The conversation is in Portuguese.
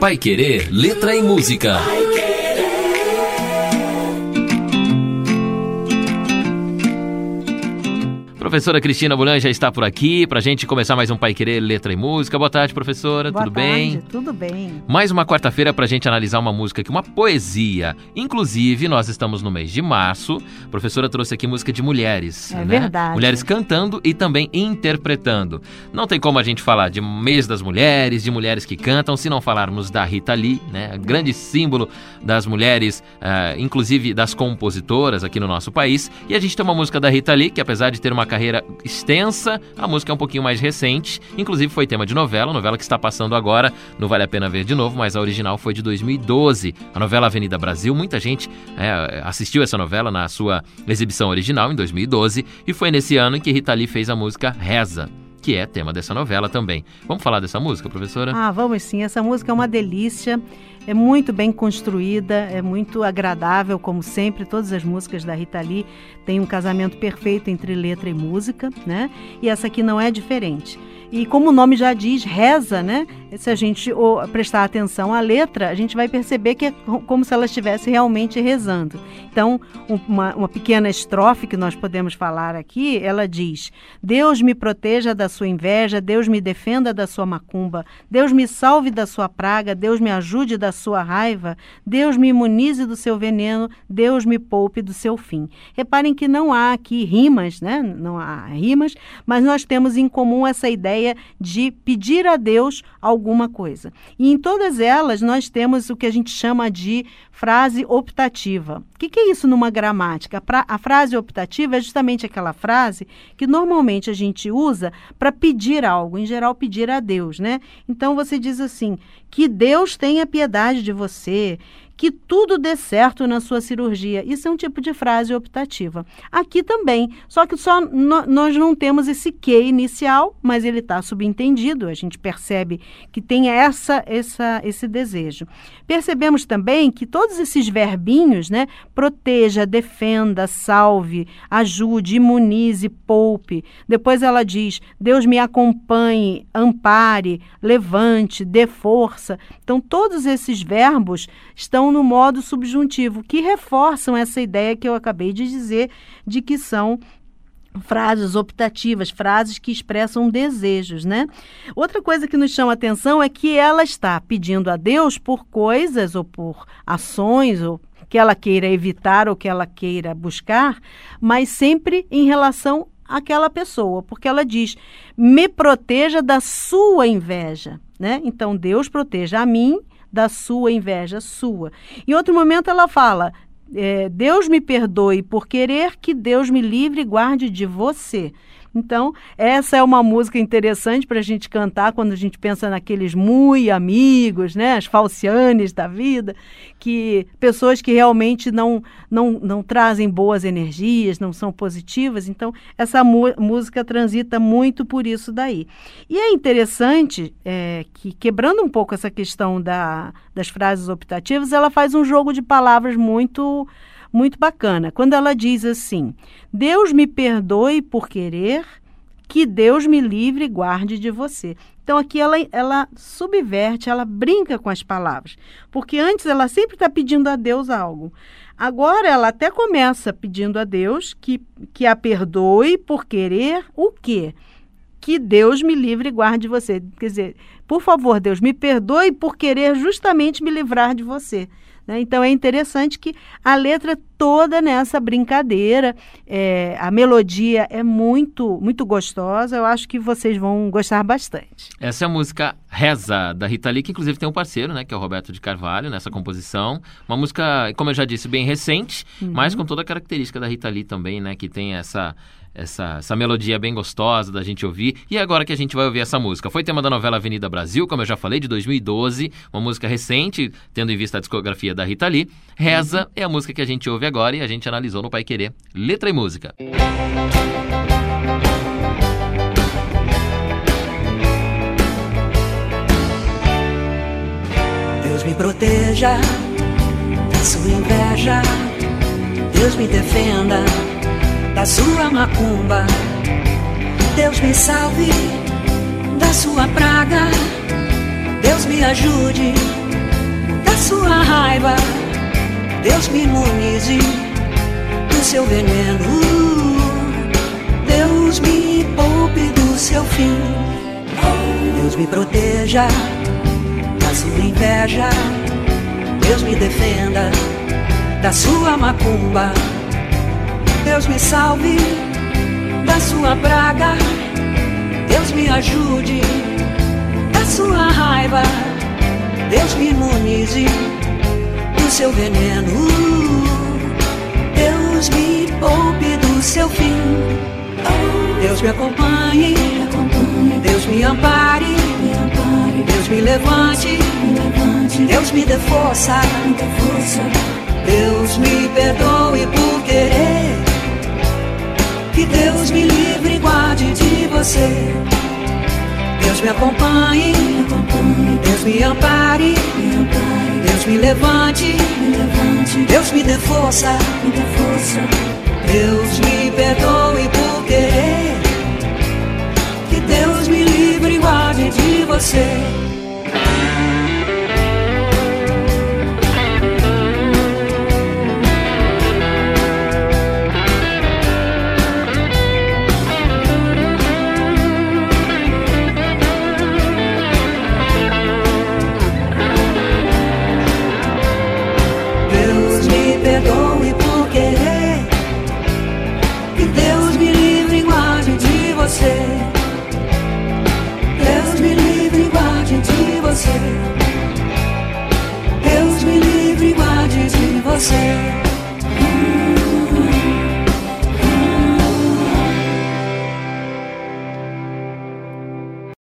Pai Querer, letra e música. Professora Cristina Bulan já está por aqui para a gente começar mais um Pai Querer Letra e Música. Boa tarde, professora. Boa tudo tarde, bem? Tudo bem. Mais uma quarta-feira para a gente analisar uma música aqui, uma poesia. Inclusive, nós estamos no mês de março. A professora trouxe aqui música de mulheres. É né? verdade. Mulheres cantando e também interpretando. Não tem como a gente falar de mês das mulheres, de mulheres que cantam, se não falarmos da Rita Lee, né? Grande símbolo das mulheres, ah, inclusive das compositoras aqui no nosso país. E a gente tem uma música da Rita Lee, que apesar de ter uma carreira extensa, a música é um pouquinho mais recente. Inclusive foi tema de novela, novela que está passando agora, não vale a pena ver de novo, mas a original foi de 2012. A novela Avenida Brasil, muita gente é, assistiu essa novela na sua exibição original em 2012 e foi nesse ano que Rita Lee fez a música Reza. Que é tema dessa novela também. Vamos falar dessa música, professora? Ah, vamos sim. Essa música é uma delícia. É muito bem construída, é muito agradável, como sempre. Todas as músicas da Rita Lee têm um casamento perfeito entre letra e música, né? E essa aqui não é diferente. E como o nome já diz, reza, né? Se a gente prestar atenção à letra, a gente vai perceber que é como se ela estivesse realmente rezando. Então, uma, uma pequena estrofe que nós podemos falar aqui, ela diz: Deus me proteja da sua inveja, Deus me defenda da sua macumba, Deus me salve da sua praga, Deus me ajude da sua raiva, Deus me imunize do seu veneno, Deus me poupe do seu fim. Reparem que não há aqui rimas, né? Não há rimas, mas nós temos em comum essa ideia de pedir a Deus alguma coisa. E em todas elas nós temos o que a gente chama de frase optativa. O que, que é isso numa gramática? A frase optativa é justamente aquela frase que normalmente a gente usa para pedir algo, em geral pedir a Deus, né? Então você diz assim: que Deus tenha piedade de você, que tudo dê certo na sua cirurgia. Isso é um tipo de frase optativa. Aqui também, só que só no, nós não temos esse que inicial, mas ele está subentendido. A gente percebe que tem essa, essa, esse desejo. Percebemos também que todos esses verbinhos, né, proteja, defenda, salve, ajude, imunize, poupe. Depois ela diz: Deus me acompanhe, ampare, levante, dê força. Então todos esses verbos estão no modo subjuntivo, que reforçam essa ideia que eu acabei de dizer de que são frases optativas, frases que expressam desejos, né? Outra coisa que nos chama atenção é que ela está pedindo a Deus por coisas ou por ações ou que ela queira evitar ou que ela queira buscar, mas sempre em relação àquela pessoa, porque ela diz: "Me proteja da sua inveja", né? Então Deus proteja a mim da sua inveja sua. Em outro momento ela fala: é, Deus me perdoe por querer que Deus me livre e guarde de você. Então, essa é uma música interessante para a gente cantar quando a gente pensa naqueles muito amigos, né? As falcianes da vida, que pessoas que realmente não, não, não trazem boas energias, não são positivas. Então, essa música transita muito por isso daí. E é interessante é, que, quebrando um pouco essa questão da, das frases optativas, ela faz um jogo de palavras muito muito bacana. Quando ela diz assim: Deus me perdoe por querer, que Deus me livre e guarde de você. Então aqui ela, ela subverte, ela brinca com as palavras. Porque antes ela sempre está pedindo a Deus algo. Agora ela até começa pedindo a Deus que, que a perdoe por querer o quê? Que Deus me livre e guarde de você. Quer dizer, por favor, Deus, me perdoe por querer justamente me livrar de você. Né? Então é interessante que a letra toda nessa brincadeira, é, a melodia é muito, muito gostosa. Eu acho que vocês vão gostar bastante. Essa é a música Reza, da Rita Lee, que inclusive tem um parceiro, né, que é o Roberto de Carvalho, nessa composição. Uma música, como eu já disse, bem recente, uhum. mas com toda a característica da Rita Lee também, né, que tem essa essa, essa melodia bem gostosa da gente ouvir. E agora que a gente vai ouvir essa música? Foi tema da novela Avenida Brasil, como eu já falei, de 2012, uma música recente, tendo em vista a discografia da Rita Lee. Reza uhum. é a música que a gente ouve agora e a gente analisou no Pai Querer. Letra e música. Deus me proteja da sua inveja, Deus me defenda da sua macumba. Deus me salve da sua praga. me ajude da sua raiva. Deus me imunize do seu veneno. Deus me poupe do seu fim. Deus me proteja da sua inveja. Deus me defenda da sua macumba. Deus me salve da sua praga. Deus me ajude da sua raiva. Deus me imunize seu veneno. Deus me poupe do seu fim. Deus me acompanhe, Deus me ampare, Deus me levante, Deus me dê força, Deus me perdoe por querer. Que Deus me livre e guarde de você. Deus me acompanhe, Deus me ampare, Deus me levante, Deus me dê força, Deus me perdoe por querer. Que Deus me livre e guarde de você.